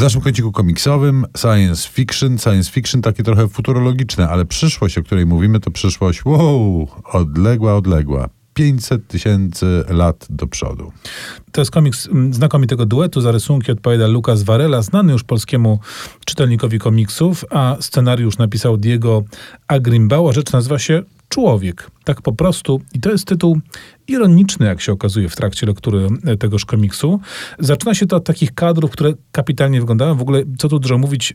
W naszym kąciku komiksowym science fiction, science fiction takie trochę futurologiczne, ale przyszłość, o której mówimy, to przyszłość, wow, odległa, odległa. 500 tysięcy lat do przodu. To jest komiks mm, znakomitego duetu. Za rysunki odpowiada Lukas Varela, znany już polskiemu czytelnikowi komiksów, a scenariusz napisał Diego Agrimbała. Rzecz nazywa się Człowiek. Tak po prostu. I to jest tytuł ironiczny, jak się okazuje w trakcie lektury e, tegoż komiksu. Zaczyna się to od takich kadrów, które kapitalnie wyglądają. W ogóle, co tu dużo mówić,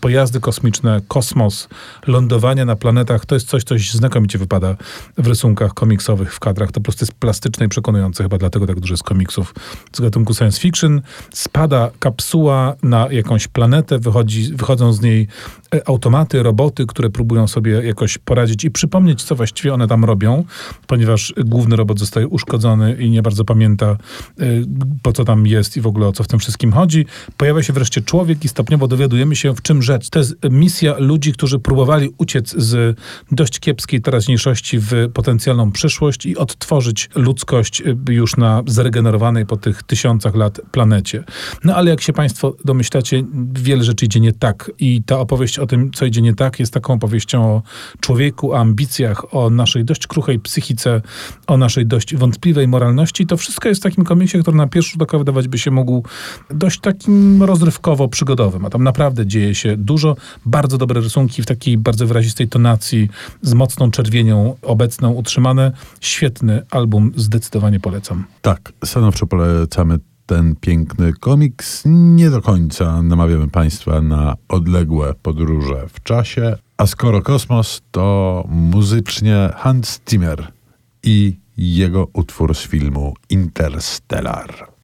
pojazdy kosmiczne, kosmos, lądowania na planetach, to jest coś, coś znakomicie wypada w rysunkach komiksowych, w kadrach. To po prostu jest plastyczne i przekonujące. Chyba dlatego tak dużo jest komiksów z gatunku science fiction. Spada kapsuła na jakąś planetę, wychodzi, wychodzą z niej e, automaty, roboty, które próbują sobie jakoś poradzić i przypomnieć, co właściwie one tam robią, ponieważ główny robot zostaje uszkodzony i nie bardzo pamięta, y, po co tam jest i w ogóle o co w tym wszystkim chodzi. Pojawia się wreszcie człowiek i stopniowo dowiadujemy się, w czym rzecz. To jest misja ludzi, którzy próbowali uciec z dość kiepskiej teraźniejszości w potencjalną przyszłość i odtworzyć ludzkość y, już na zregenerowanej po tych tysiącach lat planecie. No ale jak się Państwo domyślacie, wiele rzeczy idzie nie tak i ta opowieść o tym, co idzie nie tak, jest taką opowieścią o człowieku, o ambicjach, o naszej dość kruchej psychice, o naszej dość wątpliwej moralności. To wszystko jest w takim komiksie, który na pierwszy rzut oka wydawać by się mógł dość takim rozrywkowo-przygodowym. A tam naprawdę dzieje się dużo. Bardzo dobre rysunki w takiej bardzo wyrazistej tonacji, z mocną czerwienią obecną utrzymane. Świetny album, zdecydowanie polecam. Tak, stanowczo polecamy ten piękny komiks. Nie do końca namawiamy Państwa na odległe podróże w czasie. A skoro kosmos, to muzycznie Hans Zimmer i jego utwór z filmu Interstellar.